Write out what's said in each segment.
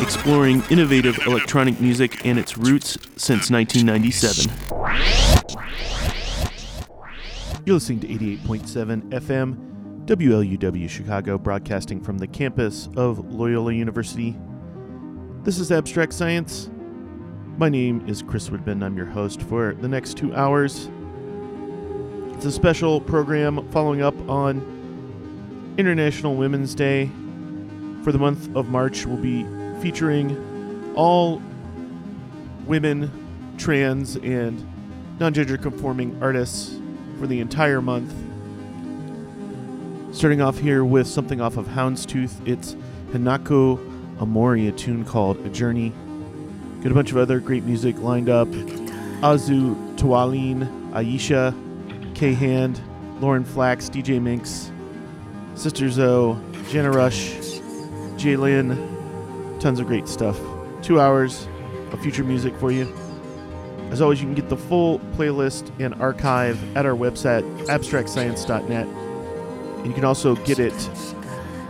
Exploring innovative electronic music and its roots since 1997. You're listening to 88.7 FM, WLUW Chicago, broadcasting from the campus of Loyola University. This is Abstract Science. My name is Chris Widman. I'm your host for the next two hours. It's a special program following up on International Women's Day. For the month of March, we'll be featuring all women, trans, and non gender conforming artists for the entire month. Starting off here with something off of Houndstooth, it's Hinako Omori, a tune called A Journey. Got a bunch of other great music lined up. Azu Tiwaline, Aisha, K Hand, Lauren Flax, DJ Minx, Sister Zo, Jana Rush, Jalen. Tons of great stuff. Two hours of future music for you. As always, you can get the full playlist and archive at our website, abstractscience.net. And you can also get it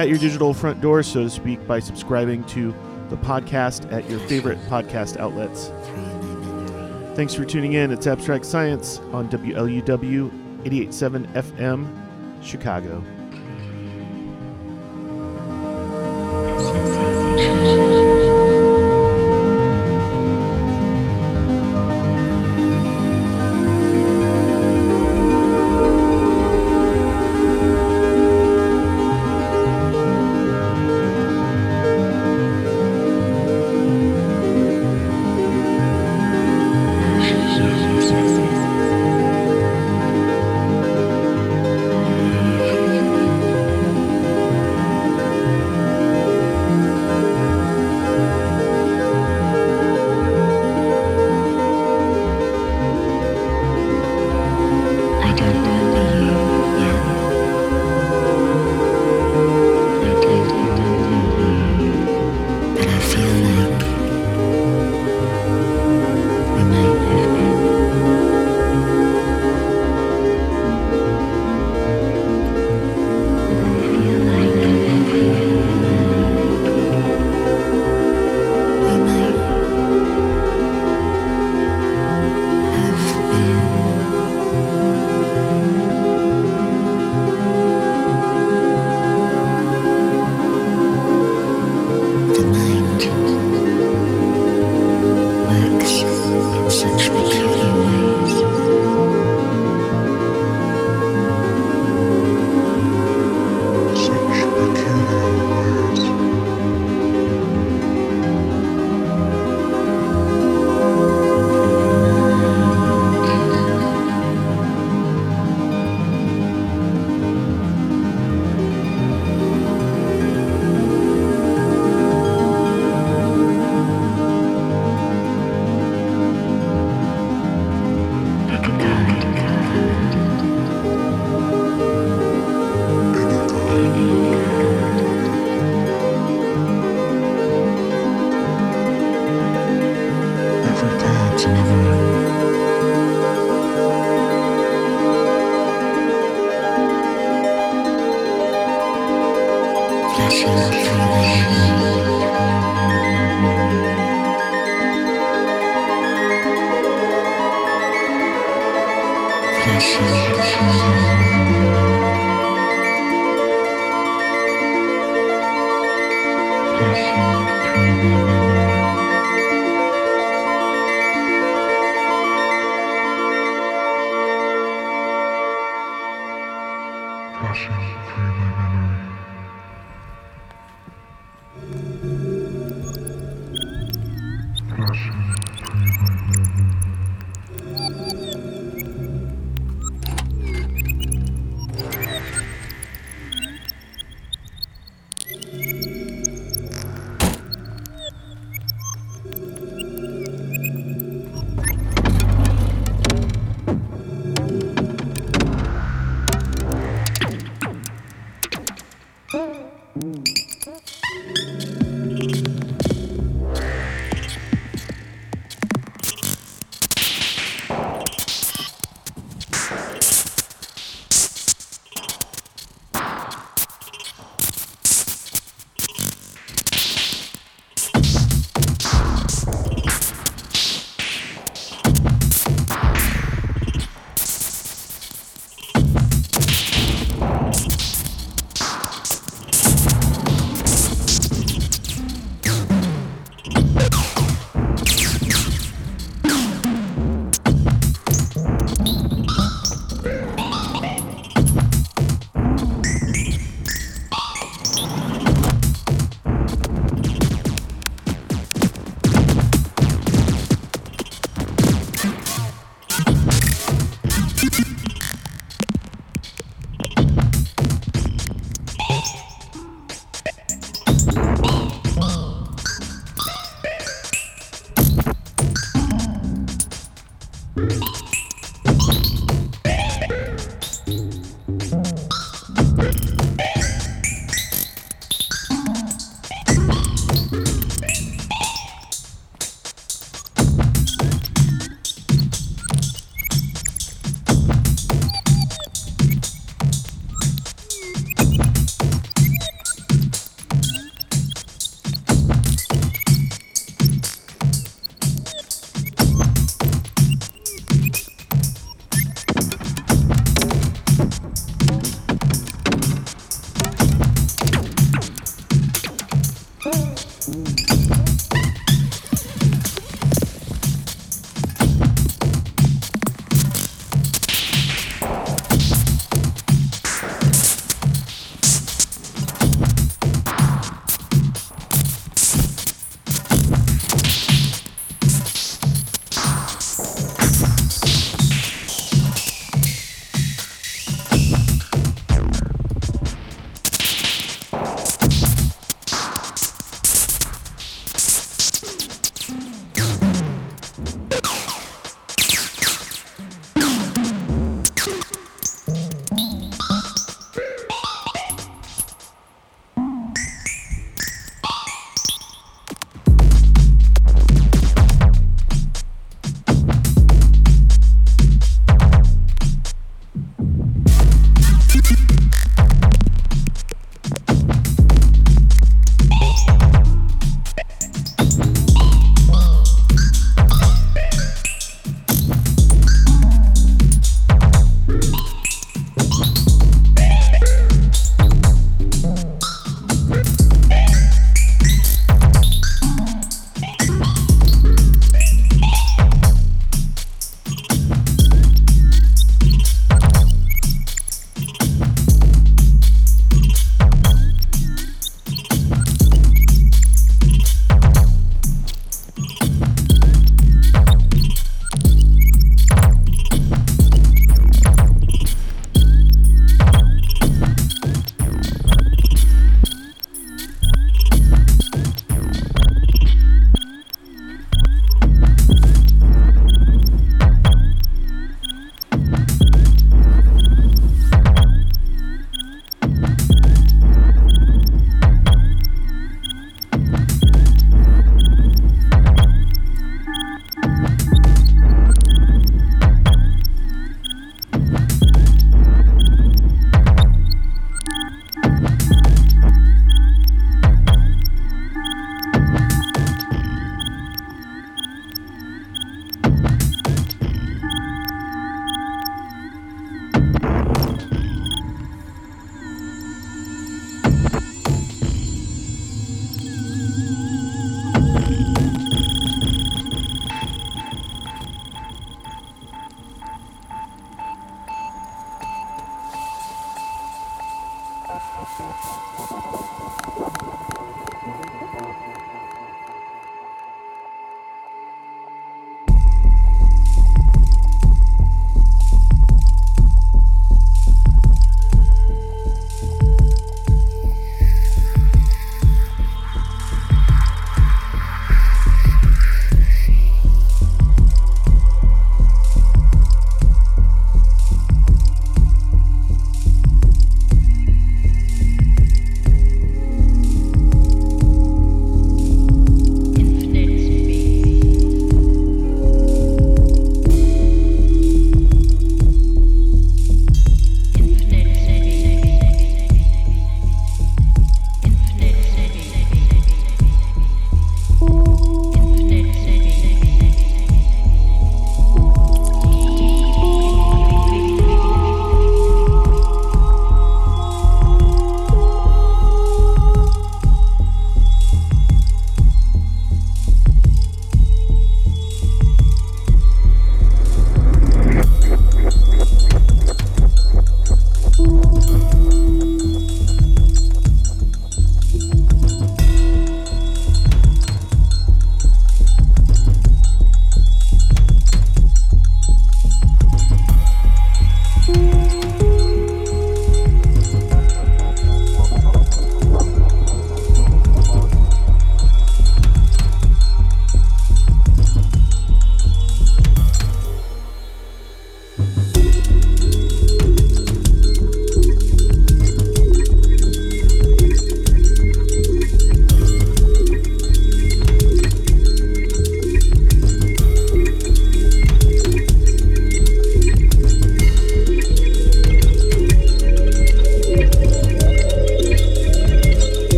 at your digital front door, so to speak, by subscribing to the podcast at your favorite podcast outlets. Thanks for tuning in. It's Abstract Science on WLUW 887 FM, Chicago. Emotion.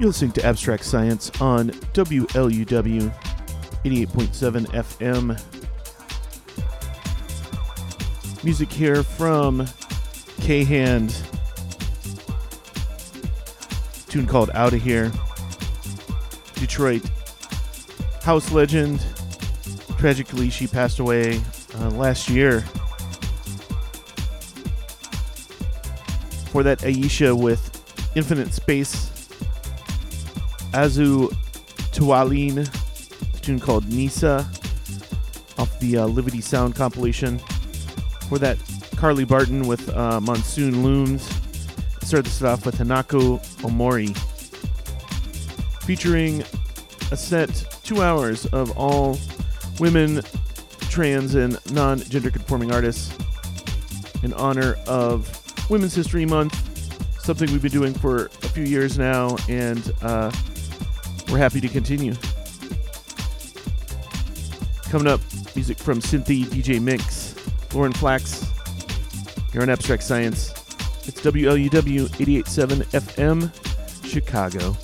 You're listening to Abstract Science on WLUW 88.7 FM. Music here from K Hand. Tune called Out of Here. Detroit house legend. Tragically, she passed away uh, last year. For that, Aisha with Infinite Space Azu Tiwaline, a tune called Nisa off the uh, Livity Sound compilation. For that, Carly Barton with uh, Monsoon Looms. Started this off with Hinako Omori. Featuring a set two hours of all women, trans, and non gender conforming artists in honor of Women's History Month. Something we've been doing for a few years now, and uh, we're happy to continue. Coming up, music from Cynthia DJ Minx, Lauren Flax. You're on Abstract Science. It's WLUW 887 FM, Chicago.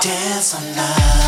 dance all night.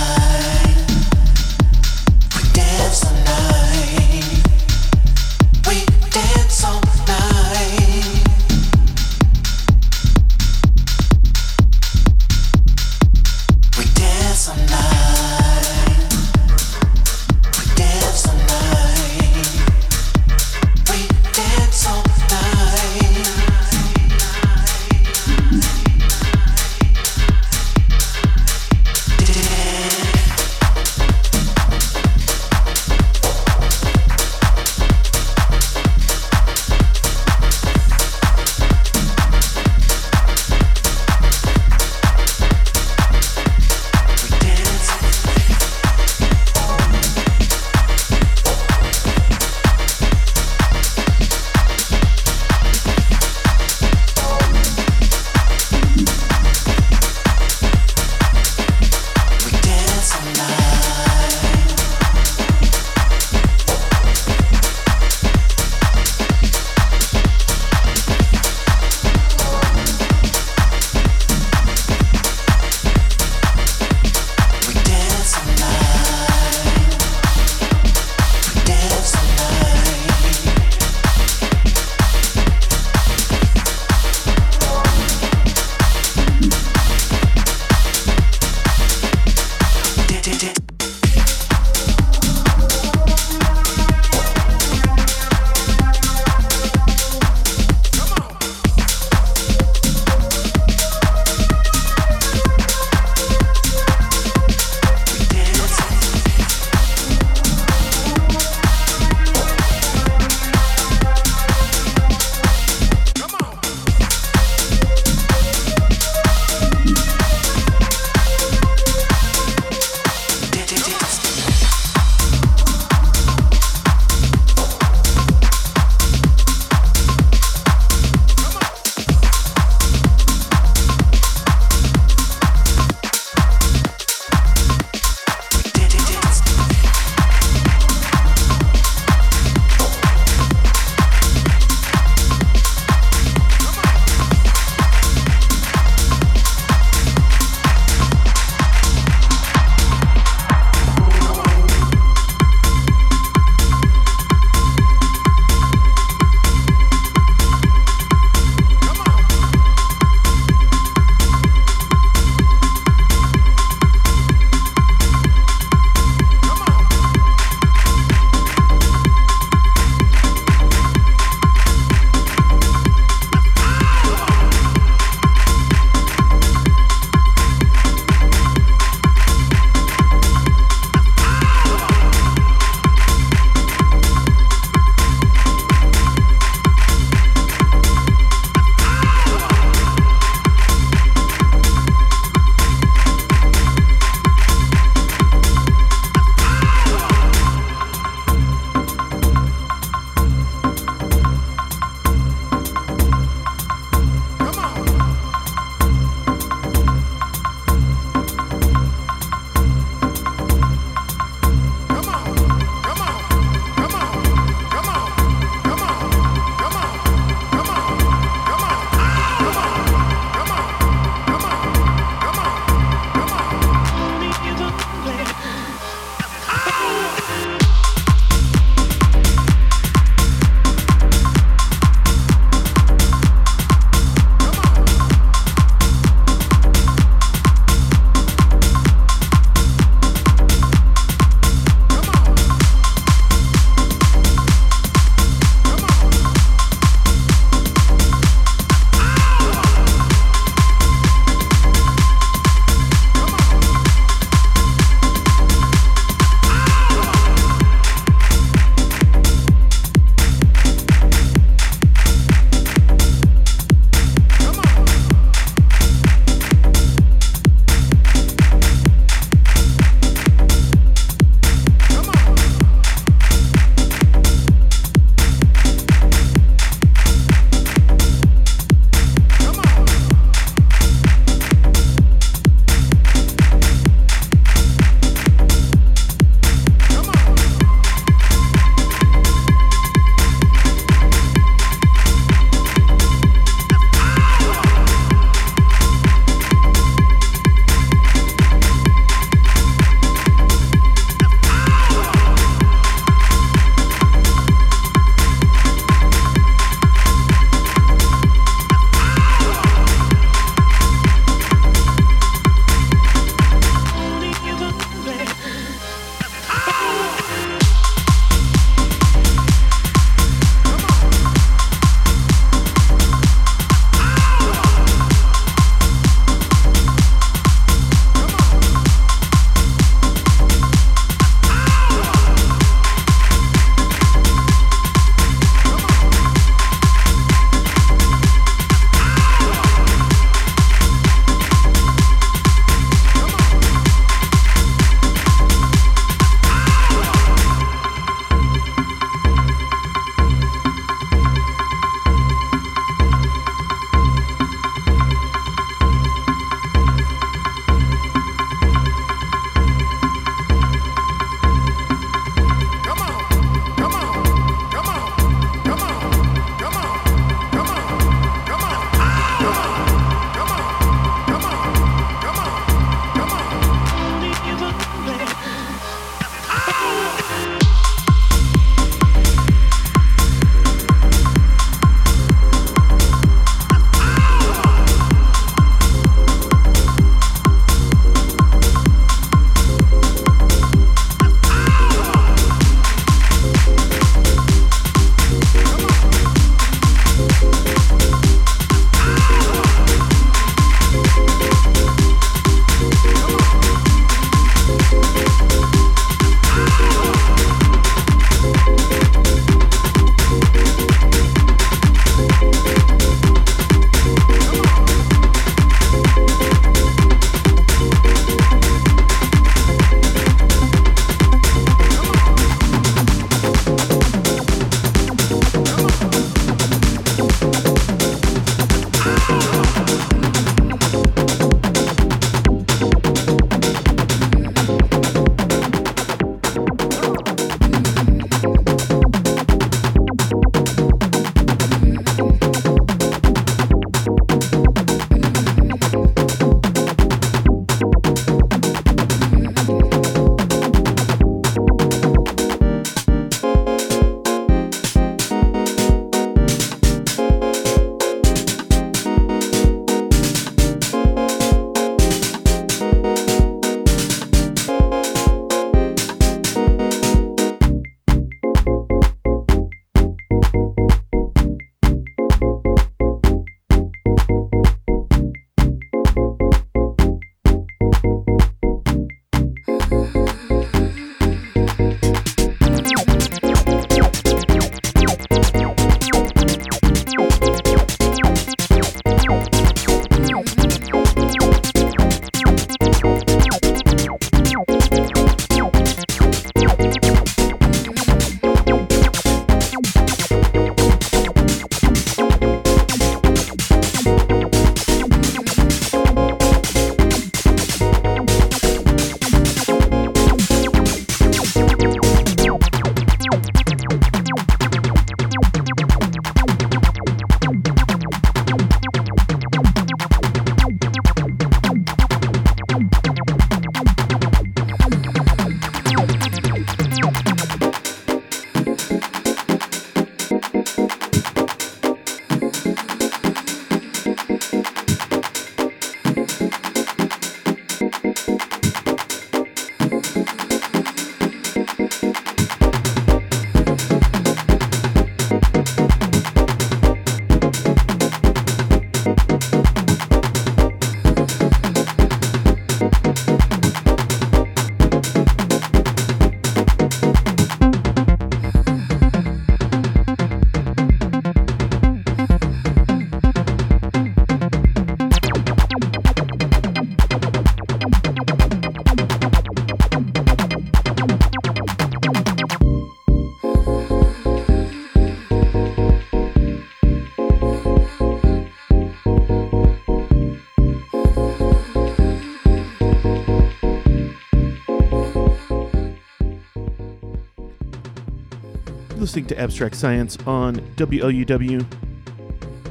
Listening to Abstract Science on WLUW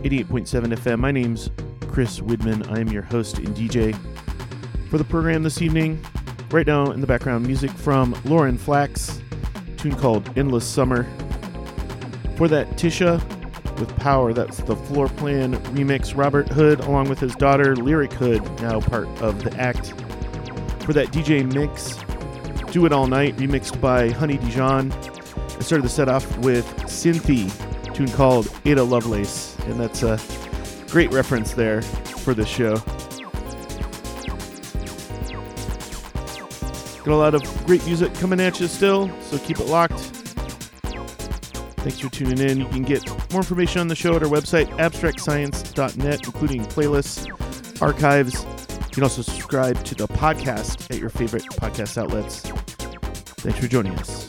88.7 FM. My name's Chris Widman. I am your host and DJ for the program this evening. Right now, in the background, music from Lauren Flax, tune called Endless Summer. For that, Tisha with Power, that's the floor plan remix. Robert Hood, along with his daughter, Lyric Hood, now part of the act. For that, DJ Minx, Do It All Night, remixed by Honey Dijon. Started the set off with Cynthy, tune called Ada Lovelace, and that's a great reference there for this show. Got a lot of great music coming at you still, so keep it locked. Thanks for tuning in. You can get more information on the show at our website, abstractscience.net, including playlists, archives. You can also subscribe to the podcast at your favorite podcast outlets. Thanks for joining us.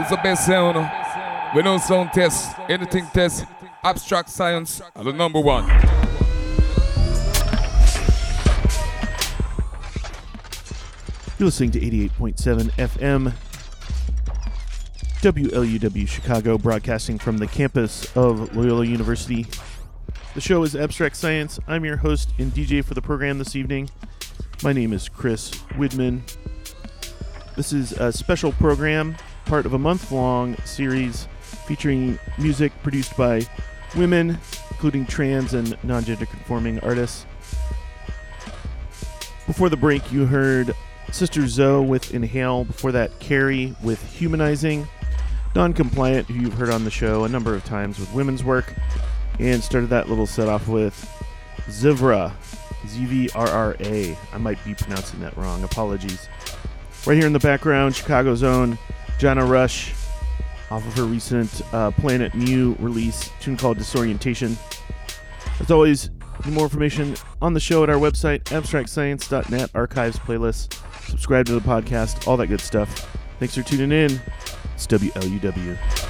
Is the best sound. We know sound test, anything test. Abstract science are the number one. You're listening to 88.7 FM, WLUW Chicago, broadcasting from the campus of Loyola University. The show is Abstract Science. I'm your host and DJ for the program this evening. My name is Chris Widman. This is a special program, part of a month long series featuring music produced by women, including trans and non gender conforming artists. Before the break, you heard Sister Zo with Inhale. Before that, Carrie with Humanizing. Non compliant, who you've heard on the show a number of times with women's work. And started that little set off with Zivra. Z V R R A. I might be pronouncing that wrong. Apologies. Right here in the background, Chicago's own Jana Rush off of her recent uh, Planet Mu release, tune called Disorientation. As always, more information on the show at our website, abstractscience.net, archives, playlists, subscribe to the podcast, all that good stuff. Thanks for tuning in. It's WLUW.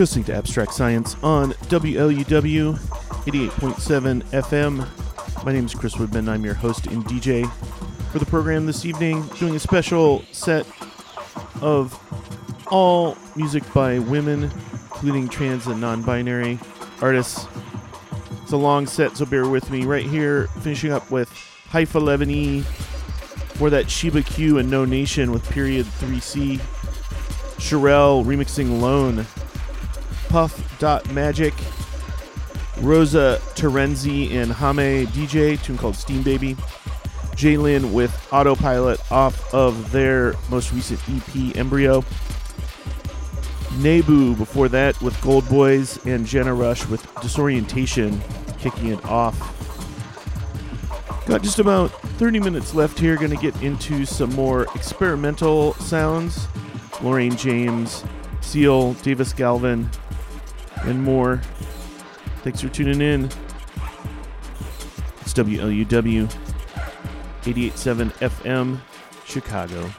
You're listening to Abstract Science on WLUW 88.7 FM. My name is Chris Widman. I'm your host and DJ for the program this evening, doing a special set of all music by women, including trans and non binary artists. It's a long set, so bear with me. Right here, finishing up with Haifa 11E for that Sheba Q and No Nation with period 3C. Cherrelle remixing Lone Puff Dot Magic, Rosa Terenzi and Hame DJ, tune called Steam Baby, Jalen with Autopilot off of their most recent EP Embryo, Nebu before that with Gold Boys, and Jana Rush with Disorientation kicking it off. Got just about 30 minutes left here, gonna get into some more experimental sounds. Lorraine James, Seal, Davis Galvin, and more. Thanks for tuning in. It's WLUW 887 FM, Chicago.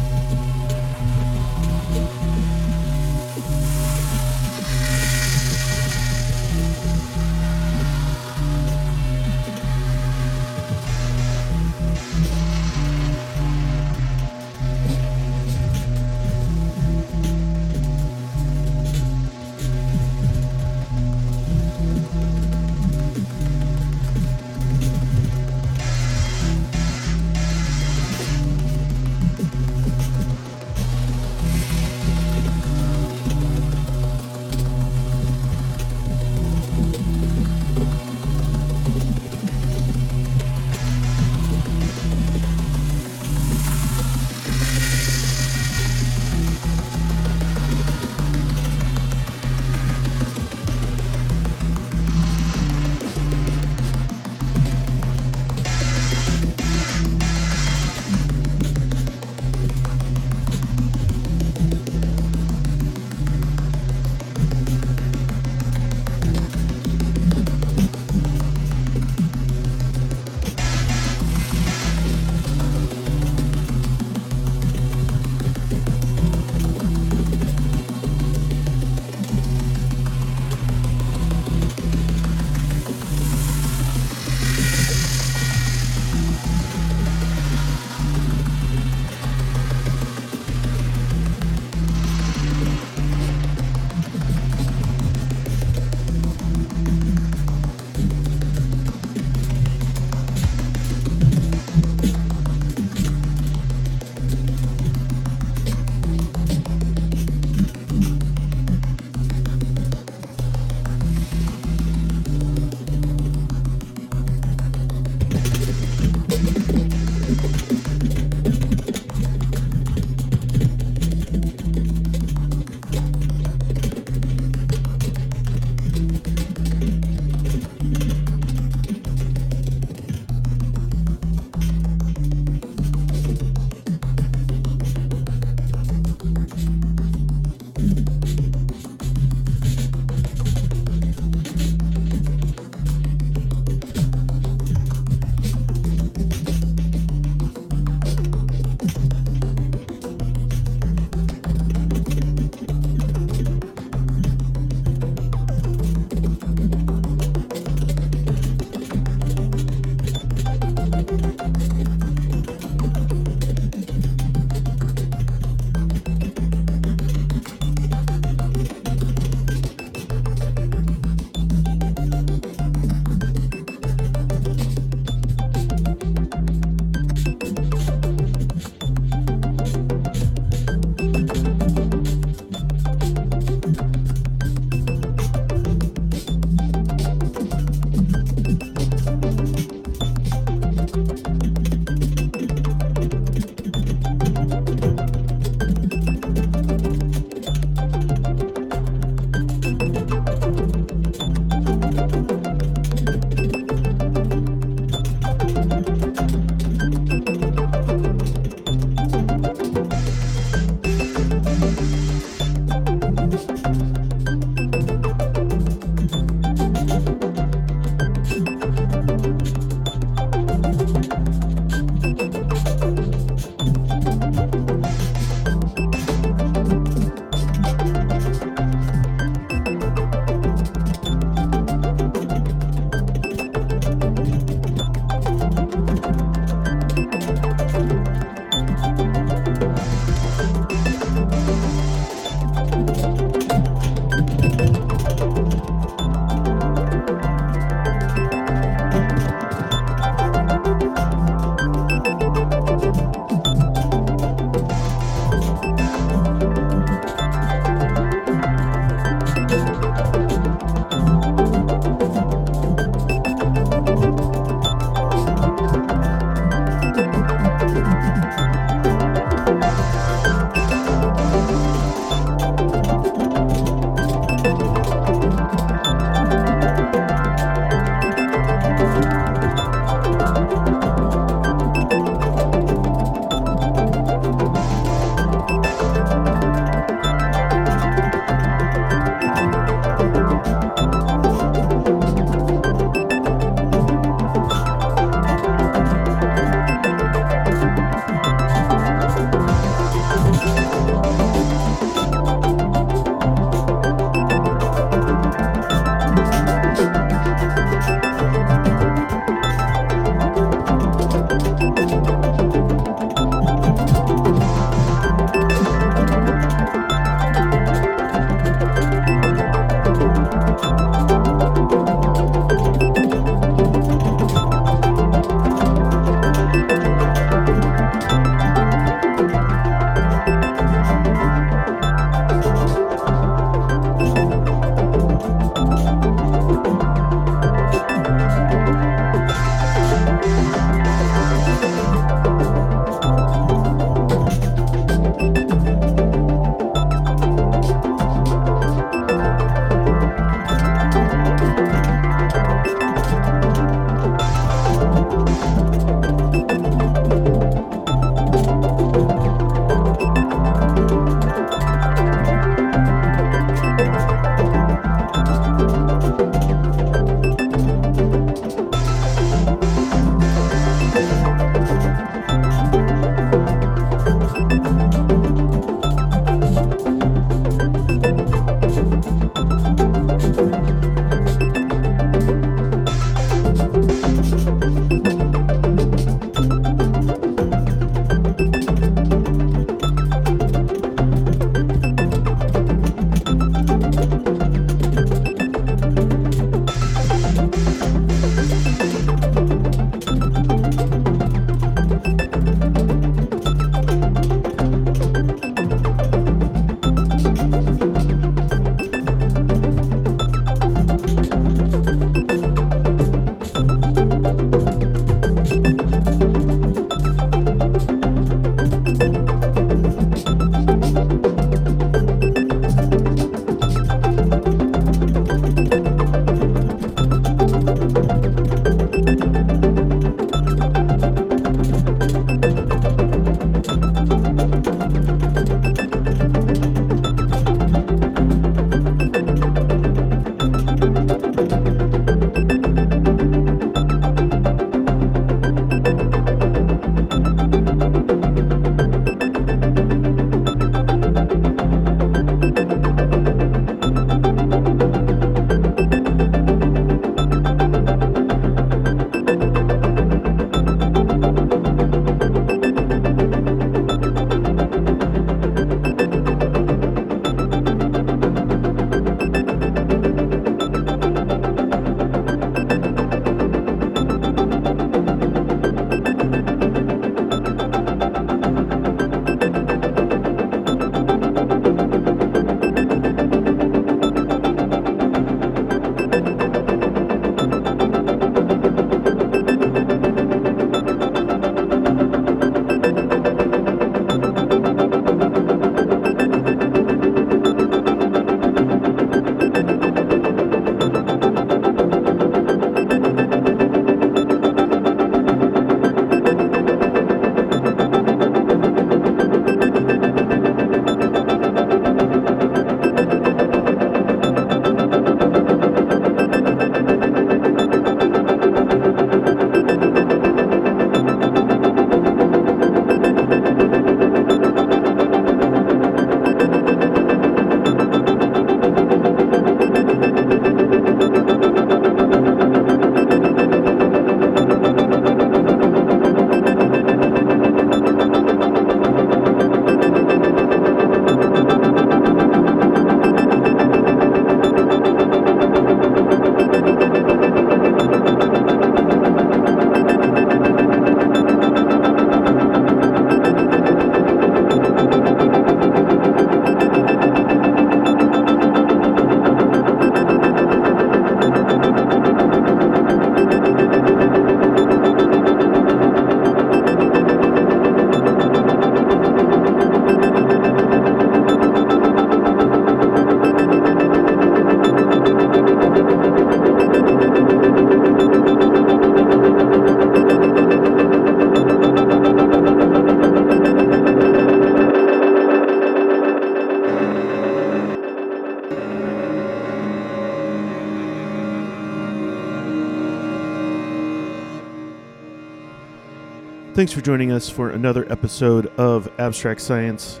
Thanks for joining us for another episode of Abstract Science.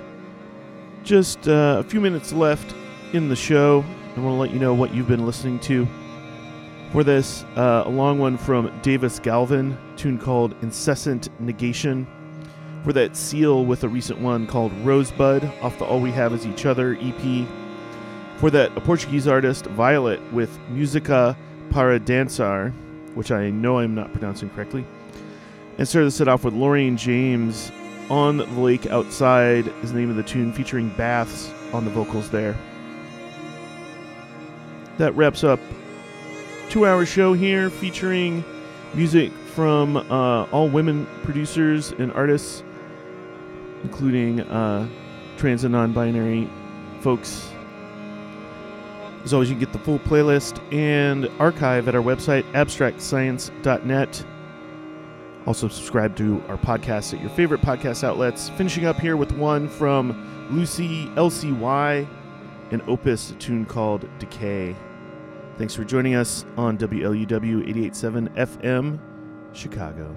Just uh, a few minutes left in the show. I want to let you know what you've been listening to. For this, uh, a long one from Davis Galvin, tune called Incessant Negation. For that, Ciel with a recent one called Rosebud off the All We Have Is Each Other EP. For that, a Portuguese artist, Violet, with Musica para Dançar, which I know I'm not pronouncing correctly. And started to set off with Loraine James on the lake outside is the name of the tune, featuring baths on the vocals there. That wraps up two hour show here featuring music from uh, all women producers and artists, including uh, trans and non binary folks. As always, you can get the full playlist and archive at our website, abstractscience.net. Also, subscribe to our podcast at your favorite podcast outlets. Finishing up here with one from Lucy LCY, an opus tune called Decay. Thanks for joining us on WLUW 887 FM, Chicago.